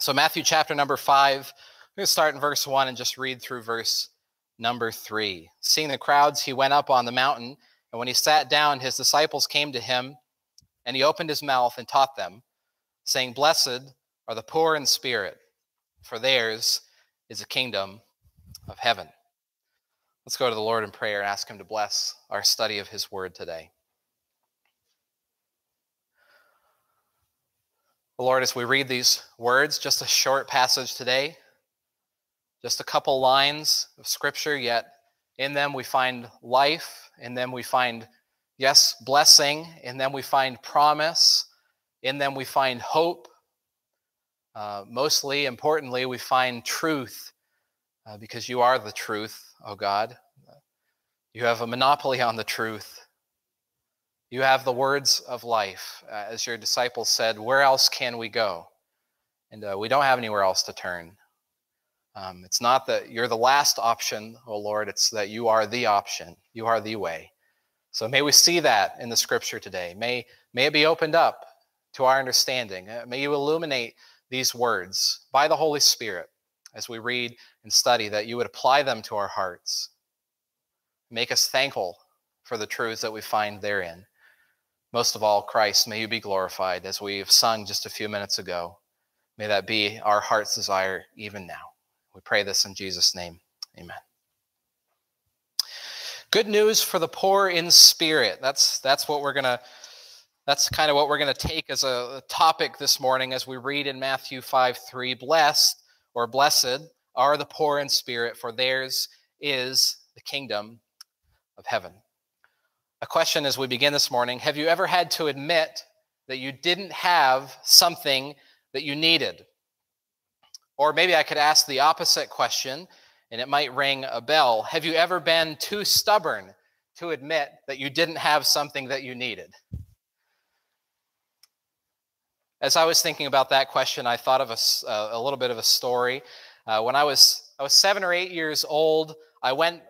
So, Matthew chapter number five, I'm going to start in verse one and just read through verse number three. Seeing the crowds, he went up on the mountain, and when he sat down, his disciples came to him, and he opened his mouth and taught them, saying, Blessed are the poor in spirit, for theirs is the kingdom of heaven. Let's go to the Lord in prayer and ask him to bless our study of his word today. Lord, as we read these words, just a short passage today, just a couple lines of scripture, yet in them we find life, in them we find, yes, blessing, in them we find promise, in them we find hope. Uh, mostly, importantly, we find truth uh, because you are the truth, oh God. You have a monopoly on the truth. You have the words of life. Uh, as your disciples said, where else can we go? And uh, we don't have anywhere else to turn. Um, it's not that you're the last option, oh Lord, it's that you are the option. You are the way. So may we see that in the scripture today. May, may it be opened up to our understanding. Uh, may you illuminate these words by the Holy Spirit as we read and study, that you would apply them to our hearts. Make us thankful for the truths that we find therein. Most of all, Christ, may you be glorified as we've sung just a few minutes ago. May that be our heart's desire even now. We pray this in Jesus' name. Amen. Good news for the poor in spirit. That's that's what we're gonna that's kind of what we're to take as a topic this morning as we read in Matthew 5 3. Blessed or blessed are the poor in spirit, for theirs is the kingdom of heaven a question as we begin this morning Have you ever had to admit that you didn't have something that you needed? Or maybe I could ask the opposite question and it might ring a bell. Have you ever been too stubborn to admit that you didn't have something that you needed? As I was thinking about that question, I thought of a, a little bit of a story. Uh, when I was, I was seven or eight years old, I went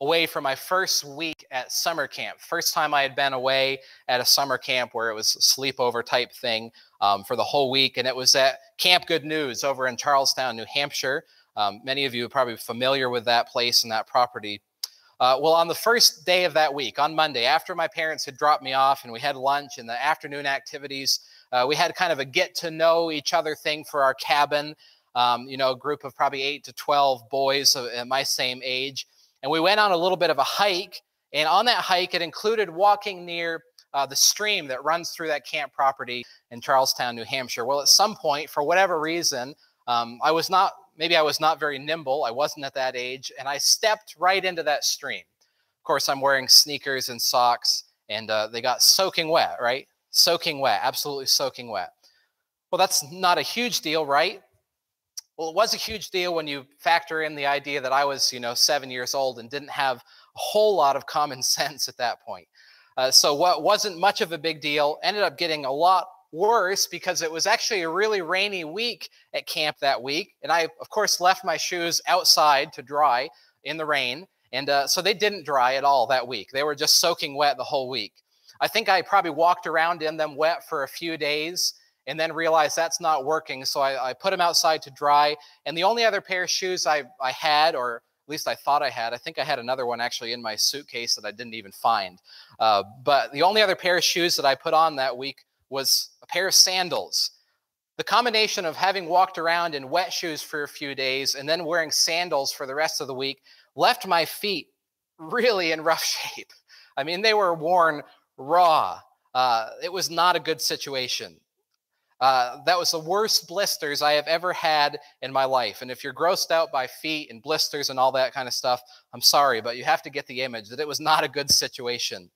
away for my first week at summer camp. First time I had been away at a summer camp where it was a sleepover type thing um, for the whole week. And it was at Camp Good News over in Charlestown, New Hampshire. Um, many of you are probably familiar with that place and that property. Uh, well, on the first day of that week, on Monday, after my parents had dropped me off and we had lunch and the afternoon activities, uh, we had kind of a get to know each other thing for our cabin. Um, you know, a group of probably eight to 12 boys at my same age. And we went on a little bit of a hike. And on that hike, it included walking near uh, the stream that runs through that camp property in Charlestown, New Hampshire. Well, at some point, for whatever reason, um, I was not, maybe I was not very nimble. I wasn't at that age. And I stepped right into that stream. Of course, I'm wearing sneakers and socks, and uh, they got soaking wet, right? Soaking wet, absolutely soaking wet. Well, that's not a huge deal, right? Well, it was a huge deal when you factor in the idea that I was, you know, seven years old and didn't have a whole lot of common sense at that point. Uh, so what wasn't much of a big deal ended up getting a lot worse because it was actually a really rainy week at camp that week. And I, of course, left my shoes outside to dry in the rain. And uh, so they didn't dry at all that week. They were just soaking wet the whole week. I think I probably walked around in them wet for a few days and then realized that's not working. So I, I, put them outside to dry. And the only other pair of shoes I, I had, or at least I thought I had, I think I had another one actually in my suitcase that I didn't even find. Uh, but the only other pair of shoes that I put on that week was a pair of sandals. The combination of having walked around in wet shoes for a few days and then wearing sandals for the rest of the week left my feet really in rough shape. I mean, they were worn raw. Uh, it was not a good situation. Uh, that was the worst blisters I have ever had in my life. And if you're grossed out by feet and blisters and all that kind of stuff, I'm sorry, but you have to get the image that it was not a good situation.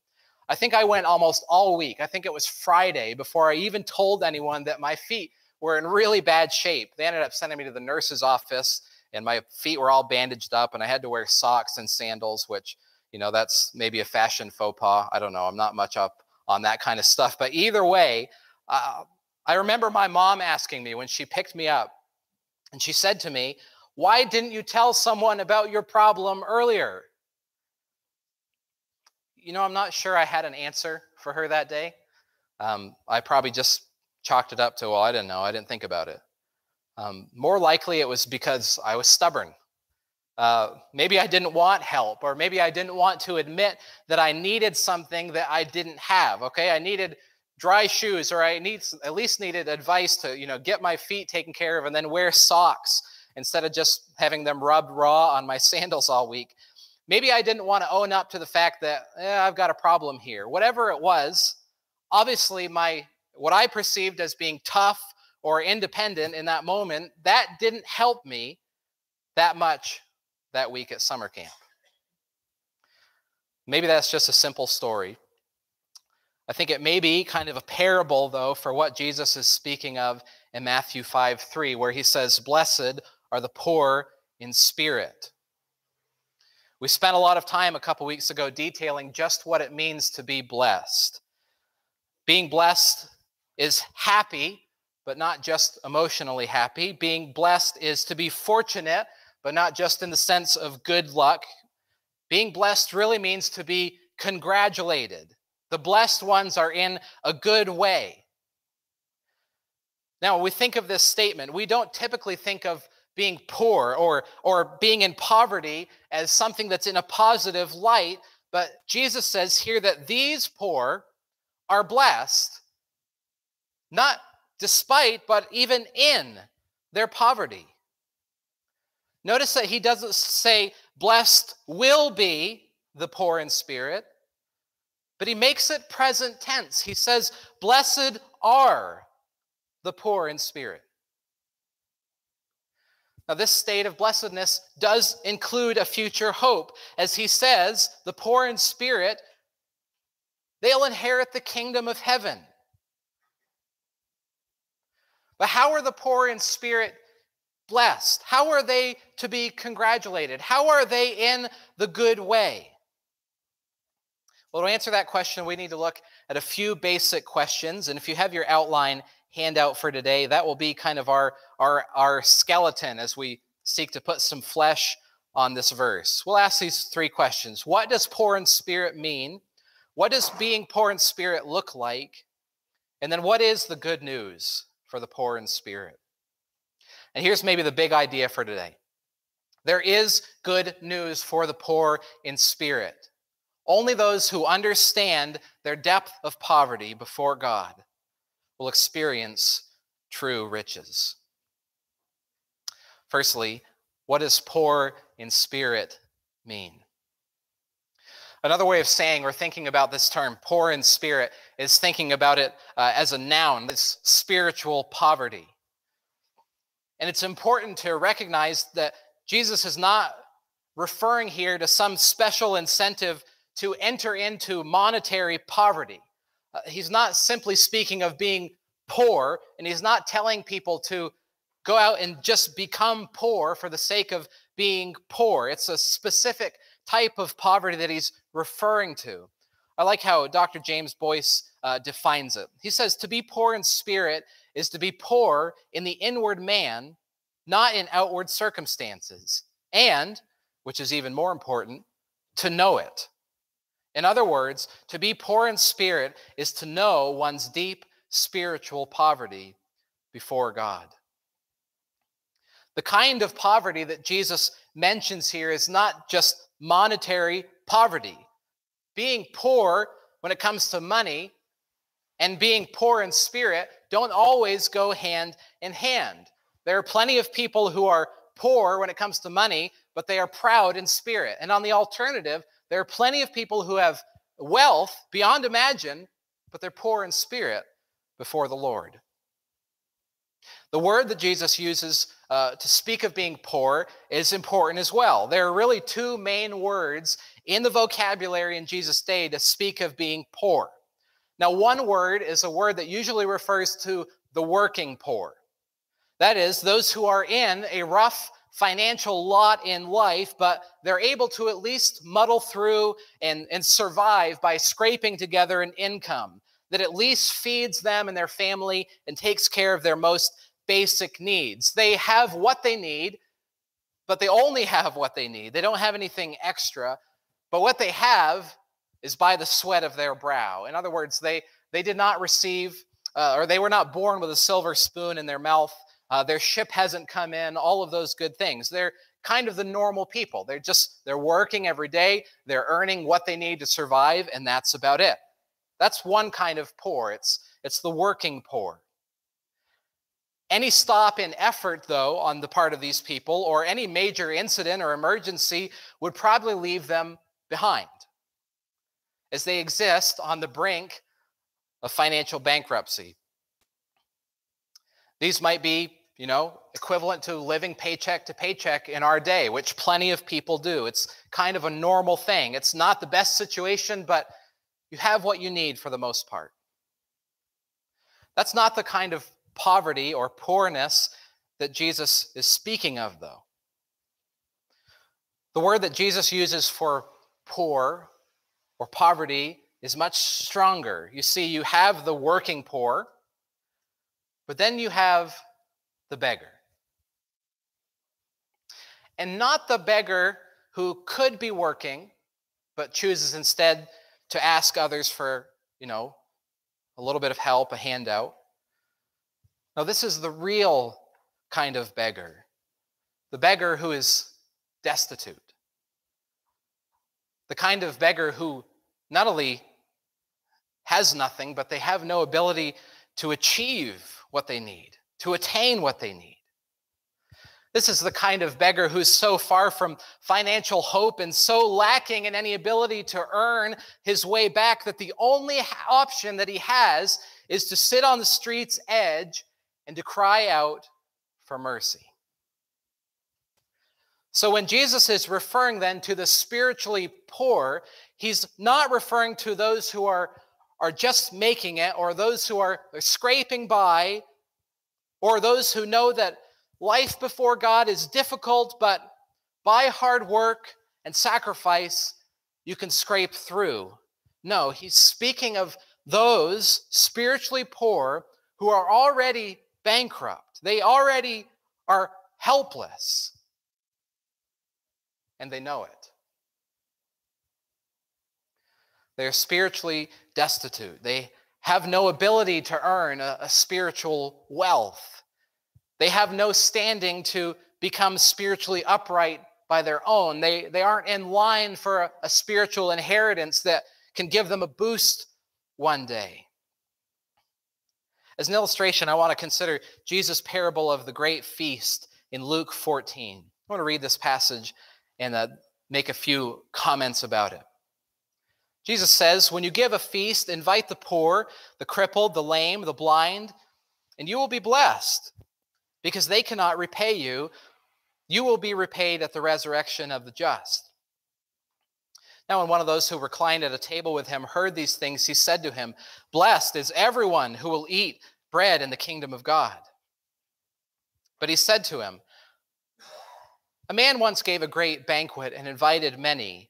I think I went almost all week. I think it was Friday before I even told anyone that my feet were in really bad shape. They ended up sending me to the nurse's office, and my feet were all bandaged up, and I had to wear socks and sandals, which, you know, that's maybe a fashion faux pas. I don't know. I'm not much up on that kind of stuff. But either way, uh, I remember my mom asking me when she picked me up, and she said to me, Why didn't you tell someone about your problem earlier? You know, I'm not sure I had an answer for her that day. Um, I probably just chalked it up to, well, I didn't know. I didn't think about it. Um, more likely, it was because I was stubborn. Uh, maybe I didn't want help, or maybe I didn't want to admit that I needed something that I didn't have. Okay, I needed dry shoes, or I need at least needed advice to you know get my feet taken care of, and then wear socks instead of just having them rubbed raw on my sandals all week. Maybe I didn't want to own up to the fact that eh, I've got a problem here. Whatever it was, obviously my what I perceived as being tough or independent in that moment, that didn't help me that much that week at summer camp. Maybe that's just a simple story. I think it may be kind of a parable, though, for what Jesus is speaking of in Matthew 5 3, where he says, Blessed are the poor in spirit. We spent a lot of time a couple weeks ago detailing just what it means to be blessed. Being blessed is happy, but not just emotionally happy. Being blessed is to be fortunate, but not just in the sense of good luck. Being blessed really means to be congratulated. The blessed ones are in a good way. Now, when we think of this statement, we don't typically think of being poor or, or being in poverty as something that's in a positive light, but Jesus says here that these poor are blessed, not despite, but even in their poverty. Notice that he doesn't say, blessed will be the poor in spirit, but he makes it present tense. He says, blessed are the poor in spirit. Now, this state of blessedness does include a future hope. As he says, the poor in spirit, they'll inherit the kingdom of heaven. But how are the poor in spirit blessed? How are they to be congratulated? How are they in the good way? Well, to answer that question, we need to look at a few basic questions. And if you have your outline handout for today, that will be kind of our, our, our skeleton as we seek to put some flesh on this verse. We'll ask these three questions What does poor in spirit mean? What does being poor in spirit look like? And then what is the good news for the poor in spirit? And here's maybe the big idea for today there is good news for the poor in spirit. Only those who understand their depth of poverty before God will experience true riches. Firstly, what does poor in spirit mean? Another way of saying or thinking about this term, poor in spirit, is thinking about it uh, as a noun, it's spiritual poverty. And it's important to recognize that Jesus is not referring here to some special incentive to enter into monetary poverty. Uh, he's not simply speaking of being poor, and he's not telling people to go out and just become poor for the sake of being poor. It's a specific type of poverty that he's referring to. I like how Dr. James Boice uh, defines it. He says, To be poor in spirit is to be poor in the inward man, not in outward circumstances, and, which is even more important, to know it. In other words, to be poor in spirit is to know one's deep spiritual poverty before God. The kind of poverty that Jesus mentions here is not just monetary poverty. Being poor when it comes to money and being poor in spirit don't always go hand in hand. There are plenty of people who are poor when it comes to money, but they are proud in spirit. And on the alternative, there are plenty of people who have wealth beyond imagine, but they're poor in spirit before the Lord. The word that Jesus uses uh, to speak of being poor is important as well. There are really two main words in the vocabulary in Jesus' day to speak of being poor. Now, one word is a word that usually refers to the working poor. That is, those who are in a rough financial lot in life, but they're able to at least muddle through and, and survive by scraping together an income that at least feeds them and their family and takes care of their most basic needs. They have what they need, but they only have what they need. They don't have anything extra, but what they have is by the sweat of their brow. In other words, they, they did not receive, uh, or they were not born with a silver spoon in their mouth uh, their ship hasn't come in, all of those good things. They're kind of the normal people. They're just, they're working every day, they're earning what they need to survive, and that's about it. That's one kind of poor. It's, it's the working poor. Any stop in effort, though, on the part of these people, or any major incident or emergency would probably leave them behind as they exist on the brink of financial bankruptcy. These might be, you know, equivalent to living paycheck to paycheck in our day, which plenty of people do. It's kind of a normal thing. It's not the best situation, but you have what you need for the most part. That's not the kind of poverty or poorness that Jesus is speaking of, though. The word that Jesus uses for poor or poverty is much stronger. You see, you have the working poor, but then you have the beggar. And not the beggar who could be working, but chooses instead to ask others for, you know, a little bit of help, a handout. Now, this is the real kind of beggar the beggar who is destitute, the kind of beggar who not only has nothing, but they have no ability to achieve what they need, to attain what they need. This is the kind of beggar who's so far from financial hope and so lacking in any ability to earn his way back that the only option that he has is to sit on the street's edge and to cry out for mercy. So when Jesus is referring then to the spiritually poor, he's not referring to those who are, are just making it or those who are scraping by or those who know that life before God is difficult, but by hard work and sacrifice, you can scrape through. No, he's speaking of those spiritually poor who are already bankrupt. They already are helpless. And they know it. They're spiritually destitute. They have no ability to earn a, a, spiritual wealth. They have no standing to become spiritually upright by their own. They, they aren't in line for a, a spiritual inheritance that can give them a boost one day. As an illustration, I want to consider Jesus' parable of the great feast in Luke 14. I want to read this passage and uh, make a few comments about it. Jesus says, When you give a feast, invite the poor, the crippled, the lame, the blind, and you will be blessed because they cannot repay you. You will be repaid at the resurrection of the just. Now, when one of those who reclined at a table with him heard these things, he said to him, Blessed is everyone who will eat bread in the kingdom of God. But he said to him, A man once gave a great banquet and invited many.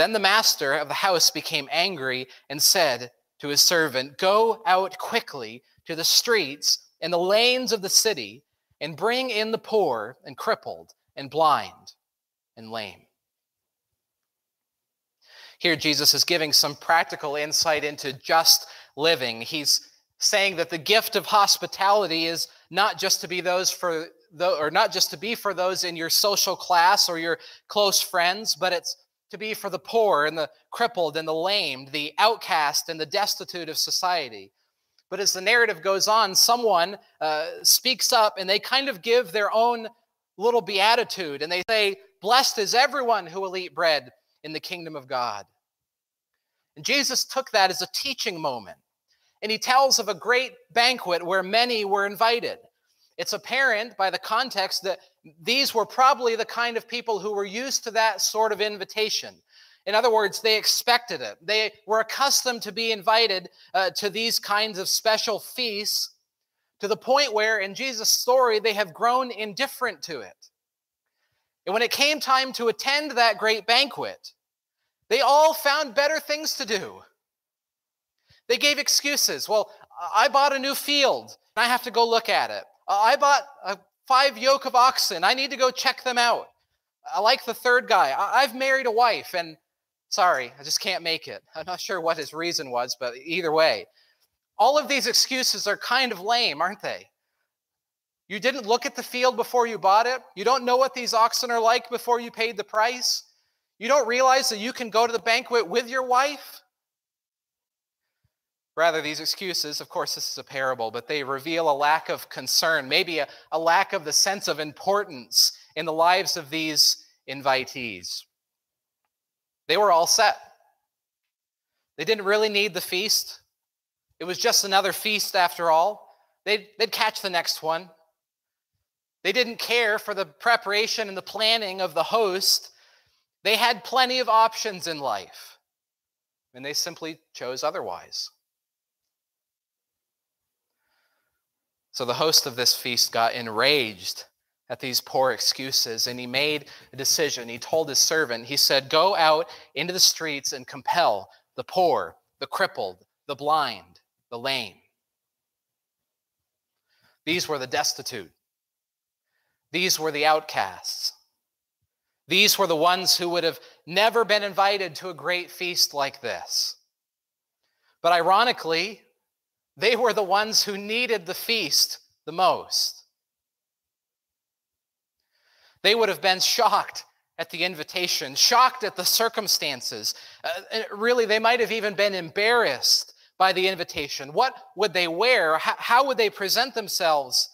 Then the master of the house became angry and said to his servant, Go out quickly to the streets and the lanes of the city and bring in the poor and crippled and blind and lame. Here, Jesus is giving some practical insight into just living. He's saying that the gift of hospitality is not just to be those for the, or not just to be for those in your social class or your close friends, but it's to be for the poor and the crippled and the lamed, the outcast and the destitute of society. But as the narrative goes on, someone uh, speaks up and they kind of give their own little beatitude and they say, Blessed is everyone who will eat bread in the kingdom of God. And Jesus took that as a teaching moment. And he tells of a great banquet where many were invited. It's apparent by the context that these were probably the kind of people who were used to that sort of invitation. In other words, they expected it. They were accustomed to be invited uh, to these kinds of special feasts to the point where, in Jesus' story, they have grown indifferent to it. And when it came time to attend that great banquet, they all found better things to do. They gave excuses. Well, I bought a new field, and I have to go look at it. Uh, I bought a five yoke of oxen. I need to go check them out. I like the third guy. I've married a wife, and sorry, I just can't make it. I'm not sure what his reason was, but either way, all of these excuses are kind of lame, aren't they? You didn't look at the field before you bought it. You don't know what these oxen are like before you paid the price. You don't realize that you can go to the banquet with your wife. Rather, these excuses, of course, this is a parable, but they reveal a lack of concern, maybe a, a lack of the sense of importance in the lives of these invitees. They were all set. They didn't really need the feast. It was just another feast after all. They'd, they'd catch the next one. They didn't care for the preparation and the planning of the host. They had plenty of options in life, and they simply chose otherwise. So the host of this feast got enraged at these poor excuses, and he made a decision. He told his servant, he said, Go out into the streets and compel the poor, the crippled, the blind, the lame. These were the destitute. These were the outcasts. These were the ones who would have never been invited to a great feast like this. But ironically, they were the ones who needed the feast the most. They would have been shocked at the invitation, shocked at the circumstances. Uh, really, they might have even been embarrassed by the invitation? What would they wear? How, would they present themselves?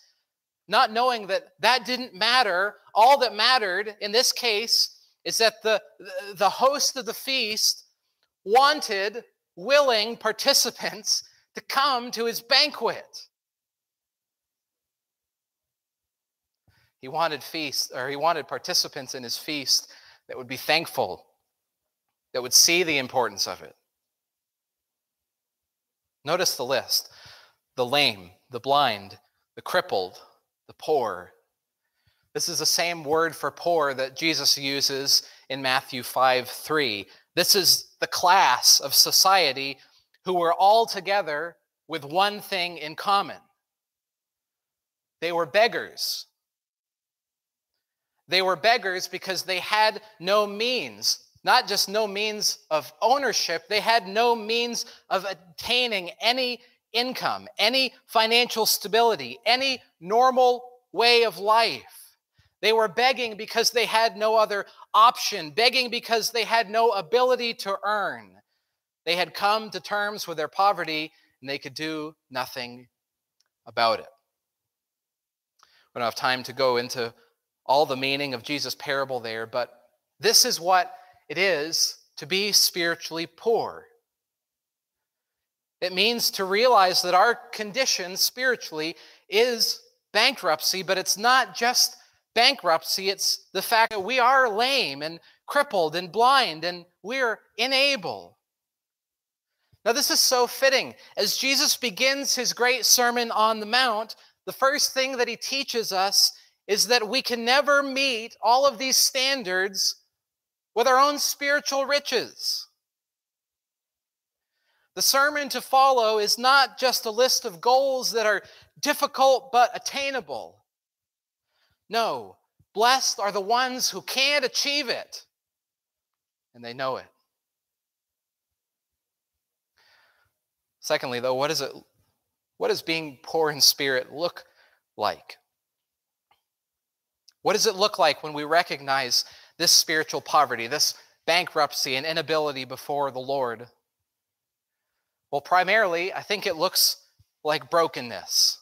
Not knowing that that didn't matter. All that mattered in this case is that the, the host of the feast wanted willing participants to come to his banquet. He wanted feast, or he wanted participants in his feast that would be thankful, that would see the importance of it. Notice the list the lame, the blind, the crippled, the poor. This is the same word for poor that Jesus uses in Matthew 5 3. This is the class of society who were all together with one thing in common they were beggars. They were beggars because they had no means not just no means of ownership, they had no means of attaining any income, any financial stability, any normal way of life. They were begging because they had no other option, begging because they had no ability to earn. They had come to terms with their poverty and they could do nothing about it. We don't have time to go into all the meaning of Jesus' parable there, but this is what it is to be spiritually poor. It means to realize that our condition spiritually is bankruptcy, but it's not just bankruptcy, it's the fact that we are lame and crippled and blind and we're unable. Now, this is so fitting. As Jesus begins his great Sermon on the Mount, the first thing that he teaches us is that we can never meet all of these standards with our own spiritual riches. The sermon to follow is not just a list of goals that are difficult but attainable. No, blessed are the ones who can't achieve it, and they know it. Secondly, though, what, is it, what does being poor in spirit look like? What does it look like when we recognize this spiritual poverty, this bankruptcy and inability before the Lord? Well, primarily, I think it looks like brokenness.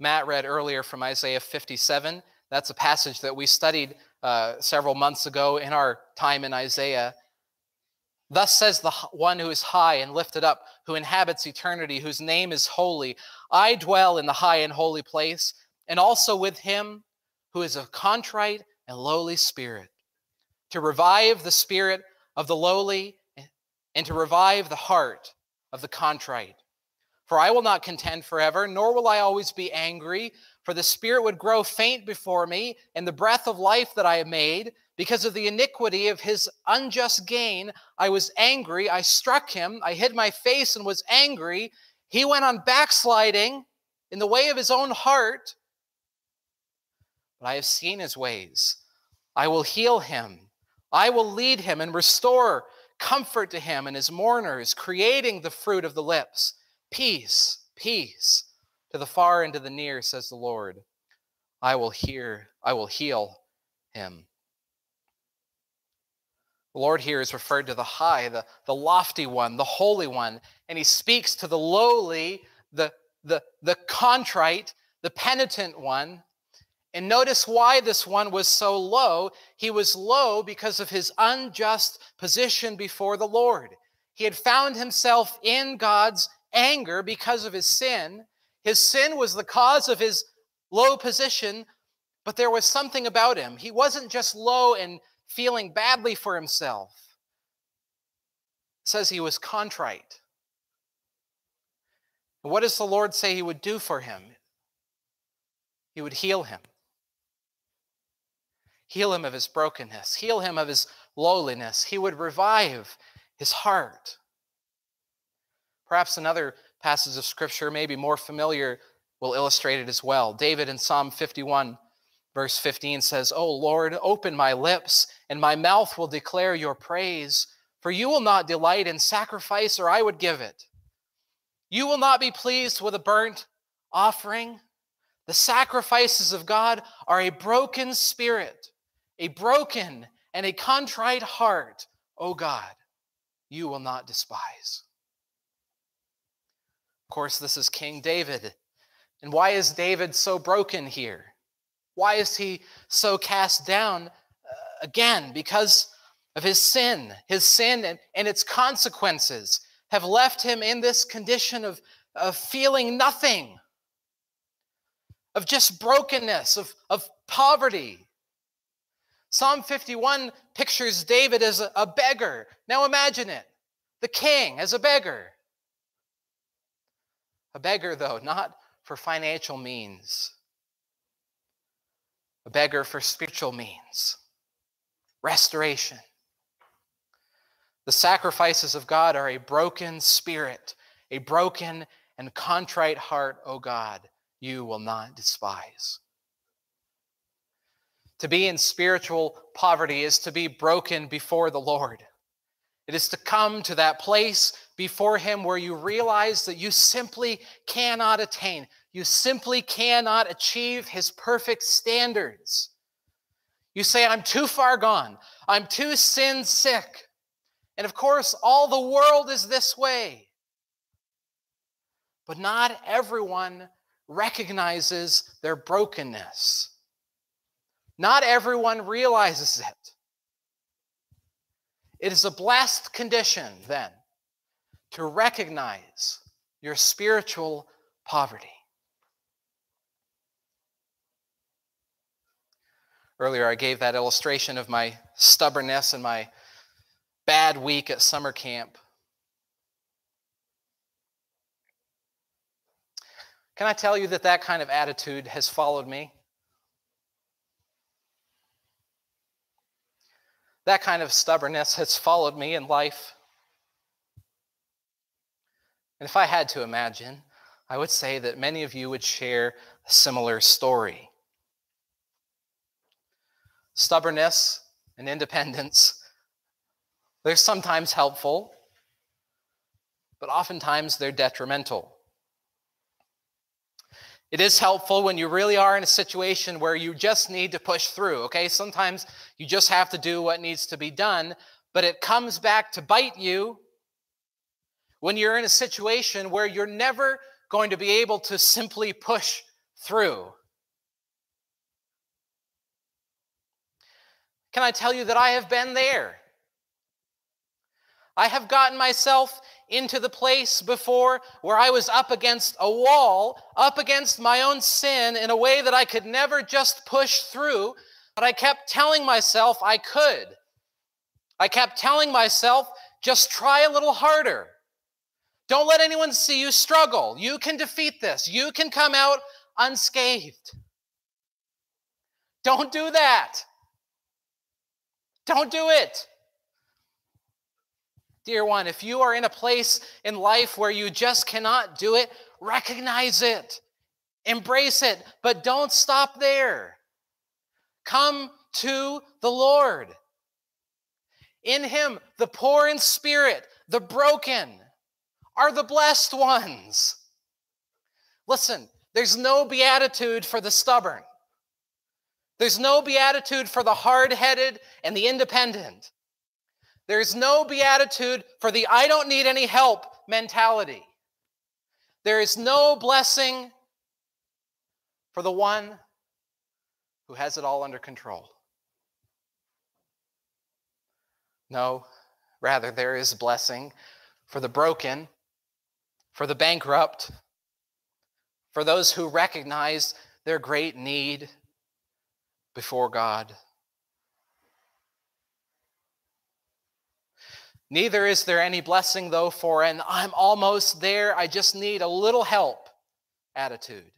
Matt read earlier from Isaiah 57. That's a passage that we studied uh, several months ago in our time in Isaiah. Thus says the one who is high and lifted up, who inhabits eternity, whose name is holy. I dwell in the high and holy place, and also with him who is a contrite and lowly spirit, to revive the spirit of the lowly and to revive the heart of the contrite. For I will not contend forever, nor will I always be angry. For the spirit would grow faint before me, and the breath of life that I have made. Because of the iniquity of his unjust gain, I was angry. I struck him. I hid my face and was angry. He went on backsliding in the way of his own heart. But I have seen his ways. I will heal him. I will lead him and restore comfort to him and his mourners, creating the fruit of the lips. Peace, peace to the far and to the near, says the Lord. I will hear, I will heal him. The Lord here is referred to the high, the, the lofty one, the holy one, and he speaks to the lowly, the, the, the contrite, the penitent one. And notice why this one was so low. He was low because of his unjust position before the Lord. He had found himself in God's anger because of his sin. His sin was the cause of his low position, but there was something about him. He wasn't just low and feeling badly for himself. Says he was contrite. What does the Lord say he would do for him? He would heal him. Heal him of his brokenness, heal him of his lowliness. He would revive his heart. Perhaps another passage of scripture, maybe more familiar, will illustrate it as well. David in Psalm 51, verse 15 says, O Lord, open my lips, and my mouth will declare your praise. For you will not delight in sacrifice, or I would give it. You will not be pleased with a burnt offering. The sacrifices of God are a broken spirit, a broken and a contrite heart. O God, you will not despise Of course, this is King David. And why is David so broken here? Why is he so cast down? Uh, again, because of his sin. His sin and, and its consequences have left him in this condition of, of feeling nothing, of just brokenness, of, of poverty. Psalm 51 pictures David as a, a beggar. Now imagine it the king as a beggar. A beggar, though, not for financial means, a beggar for spiritual means, restoration. The sacrifices of God are a broken spirit, a broken and contrite heart, O God, you will not despise. To be in spiritual poverty is to be broken before the Lord. It is to come to that place before Him where you realize that you simply cannot attain, you simply cannot achieve His perfect standards. You say, I'm too far gone, I'm too sin sick. And of course, all the world is this way. But not everyone recognizes their brokenness. Not everyone realizes it. It is a blessed condition, then, to recognize your spiritual poverty. Earlier, I gave that illustration of my stubbornness and my bad week at summer camp. Can I tell you that that kind of attitude has followed me? That kind of stubbornness has followed me in life. And if I had to imagine, I would say that many of you would share a similar story. Stubbornness and independence, they're sometimes helpful, but oftentimes they're detrimental. It is helpful when you really are in a situation where you just need to push through, okay? Sometimes you just have to do what needs to be done, but it comes back to bite you when you're in a situation where you're never going to be able to simply push through. Can I tell you that I have been there? I have gotten myself into the place before where I was up against a wall, up against my own sin in a way that I could never just push through, but I kept telling myself I could. I kept telling myself, just try a little harder. Don't let anyone see you struggle. You can defeat this. You can come out unscathed. Don't do that. Don't do it. Dear one, if you are in a place in life where you just cannot do it, recognize it, embrace it, but don't stop there. Come to the Lord. In Him, the poor in spirit, the broken, are the blessed ones. Listen, there's no beatitude for the stubborn. There's no beatitude for the hard headed and the independent. There's no beatitude for the I don't need any help mentality. There is no blessing for the one who has it all under control. No, rather, there is blessing for the broken, for the bankrupt, for those who recognize their great need before God. Neither is there any blessing, though, for an I'm almost there, I just need a little help attitude.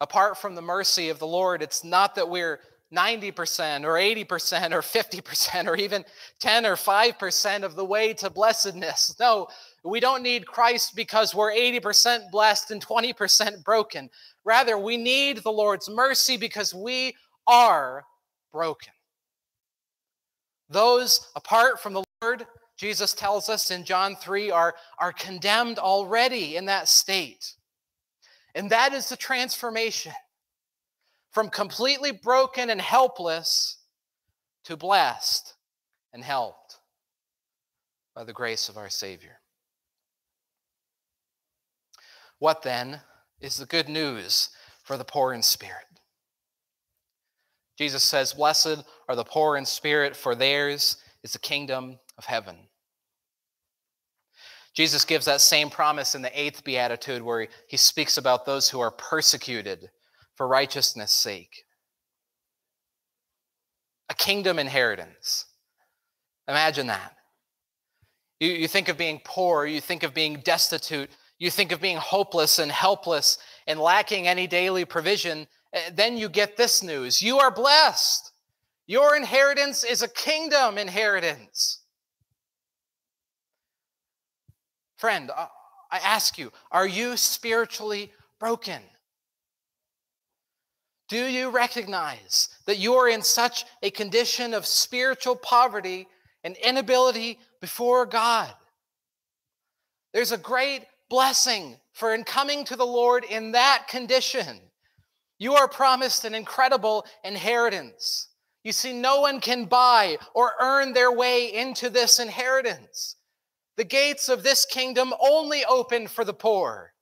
Apart from the mercy of the Lord, it's not that we're 90% or 80% or 50% or even 10 or 5% of the way to blessedness. No, we don't need Christ because we're 80% blessed and 20% broken. Rather, we need the Lord's mercy because we are broken. Those apart from the Lord, Jesus tells us in John 3, are, are condemned already in that state. And that is the transformation from completely broken and helpless to blessed and helped by the grace of our Savior. What then is the good news for the poor in spirit? Jesus says, Blessed are the poor in spirit, for theirs is the kingdom of heaven. Jesus gives that same promise in the eighth beatitude where he speaks about those who are persecuted for righteousness' sake. A kingdom inheritance. Imagine that. You, you think of being poor, you think of being destitute, you think of being hopeless and helpless and lacking any daily provision. Eh, then you get this news you are blessed. Your inheritance is a kingdom inheritance. Friend, uh, I ask you, are you spiritually broken? Do you recognize that you are in such a condition of spiritual poverty and inability before God? There's a great blessing for in coming to the Lord in that condition. You are promised an incredible inheritance. You see, no one can buy or earn their way into this inheritance. The gates of this kingdom only open for the poor.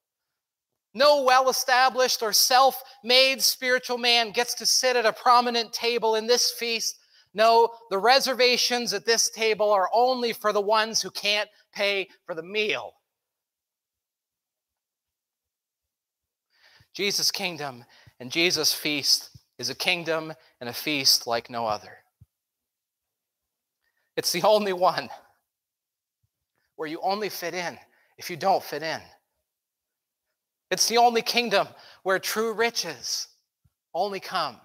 No well established or self made spiritual man gets to sit at a prominent table in this feast. No, the reservations at this table are only for the ones who can't pay for the meal. Jesus' kingdom and Jesus' feast is a kingdom and a feast like no other. It's the only one where you only fit in if you don't fit in. It's the only kingdom where true riches only come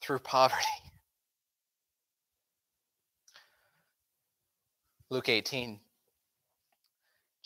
through poverty. Luke 18.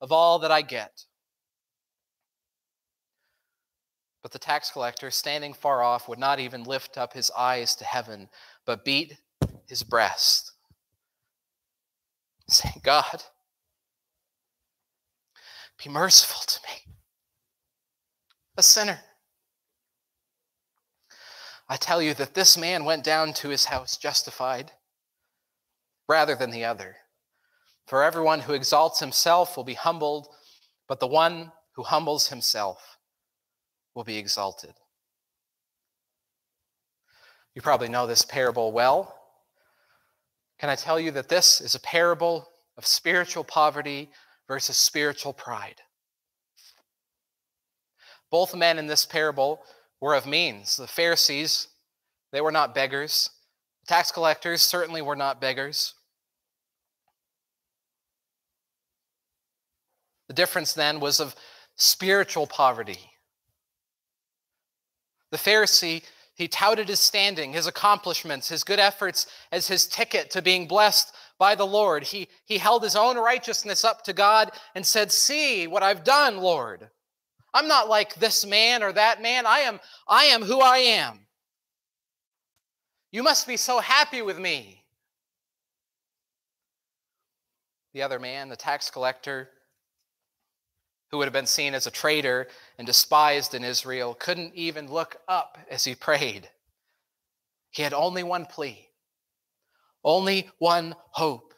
of all that I get. But the tax collector, standing far off, would not even lift up his eyes to heaven, but beat his breast, saying, God, be merciful to me, a sinner. I tell you that this man went down to his house justified rather than the other. For everyone who exalts himself will be humbled, but the one who humbles himself will be exalted. You probably know this parable well. Can I tell you that this is a parable of spiritual poverty versus spiritual pride? Both men in this parable were of means. The Pharisees, they were not beggars. Tax collectors certainly were not beggars. The difference then was of spiritual poverty. The Pharisee, he touted his standing, his accomplishments, his good efforts as his ticket to being blessed by the Lord. He, he held his own righteousness up to God and said, See what I've done, Lord. I'm not like this man or that man. I am, I am who I am. You must be so happy with me. The other man, the tax collector, who would have been seen as a traitor and despised in Israel, couldn't even look up as he prayed. He had only one plea, only one hope.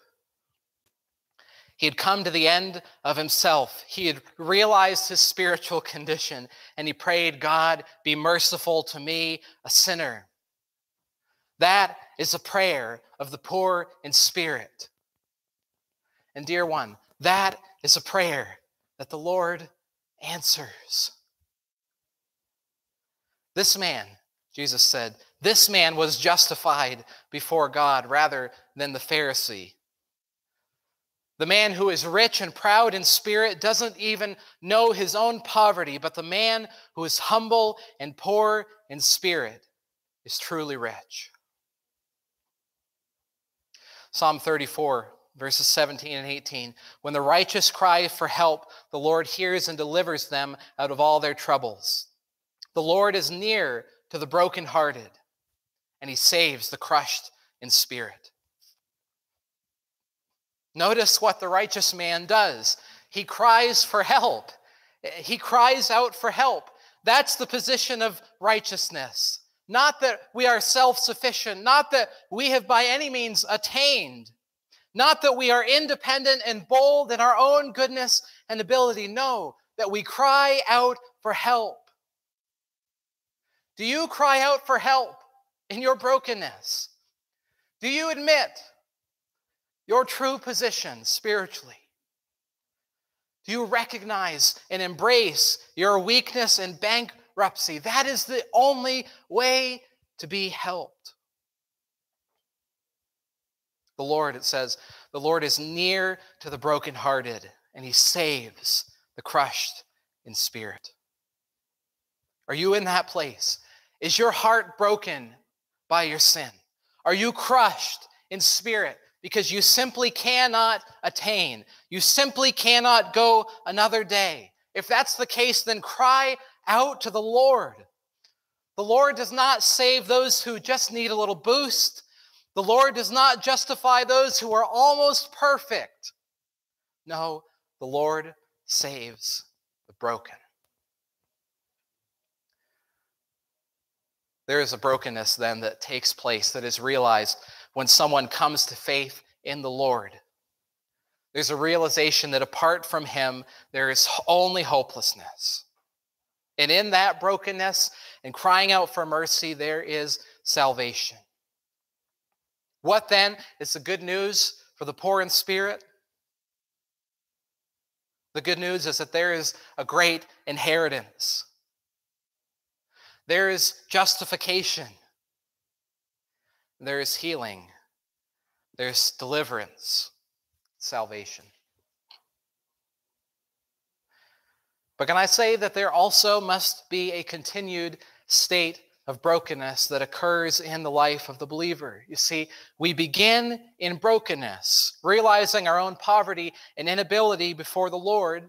He had come to the end of himself. He had realized his spiritual condition, and he prayed, God, be merciful to me, a sinner. That is a prayer of the poor in spirit. And, dear one, that is a prayer that the Lord answers. This man, Jesus said, this man was justified before God rather than the Pharisee. The man who is rich and proud in spirit doesn't even know his own poverty, but the man who is humble and poor in spirit is truly rich. Psalm 34 verses 17 and 18. When the righteous cry for help, the Lord hears and delivers them out of all their troubles. The Lord is near to the brokenhearted, and he saves the crushed in spirit. Notice what the righteous man does. He cries for help. He cries out for help. That's the position of righteousness. Not that we are self sufficient, not that we have by any means attained not that we are independent and bold in our own goodness and ability. No, that we cry out for help. Do you cry out for help in your brokenness? Do you admit your true position spiritually? Do you recognize and embrace your weakness and bankruptcy? That is the only way to be helped. The Lord, it says, the Lord is near to the brokenhearted, and he saves the crushed in spirit. Are you in that place? Is your heart broken by your sin? Are you crushed in spirit because you simply cannot attain? You simply cannot go another day. If that's the case, then cry out to the Lord. The Lord does not save those who just need a little boost. The Lord does not justify those who are almost perfect. No, the Lord saves the broken. There is a brokenness then that takes place that is realized when someone comes to faith in the Lord. There's a realization that apart from Him, there is only hopelessness. And in that brokenness and crying out for mercy, there is salvation. What then is the good news for the poor in spirit? The good news is that there is a great inheritance. There is justification. There is healing. There's deliverance, salvation. But can I say that there also must be a continued state of brokenness that occurs in the life of the believer. You see, we begin in brokenness, realizing our own poverty and inability before the Lord,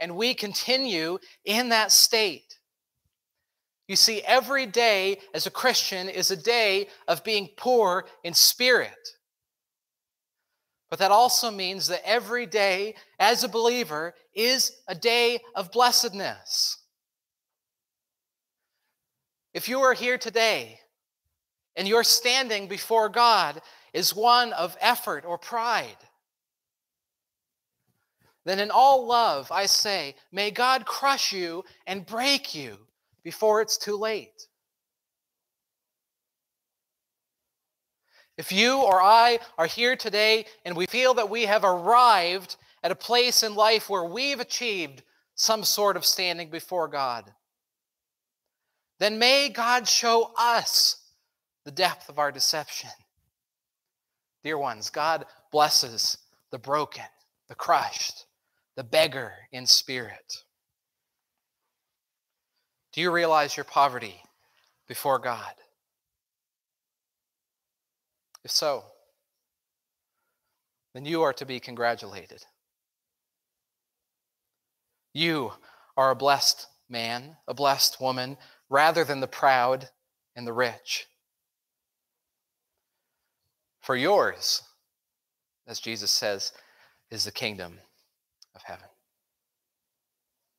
and we continue in that state. You see, every day as a Christian is a day of being poor in spirit. But that also means that every day as a believer is a day of blessedness. If you are here today and your standing before God is one of effort or pride, then in all love I say, may God crush you and break you before it's too late. If you or I are here today and we feel that we have arrived at a place in life where we've achieved some sort of standing before God, then may God show us the depth of our deception. Dear ones, God blesses the broken, the crushed, the beggar in spirit. Do you realize your poverty before God? If so, then you are to be congratulated. You are a blessed man, a blessed woman, rather than the proud and the rich. For yours, as Jesus says, is the kingdom.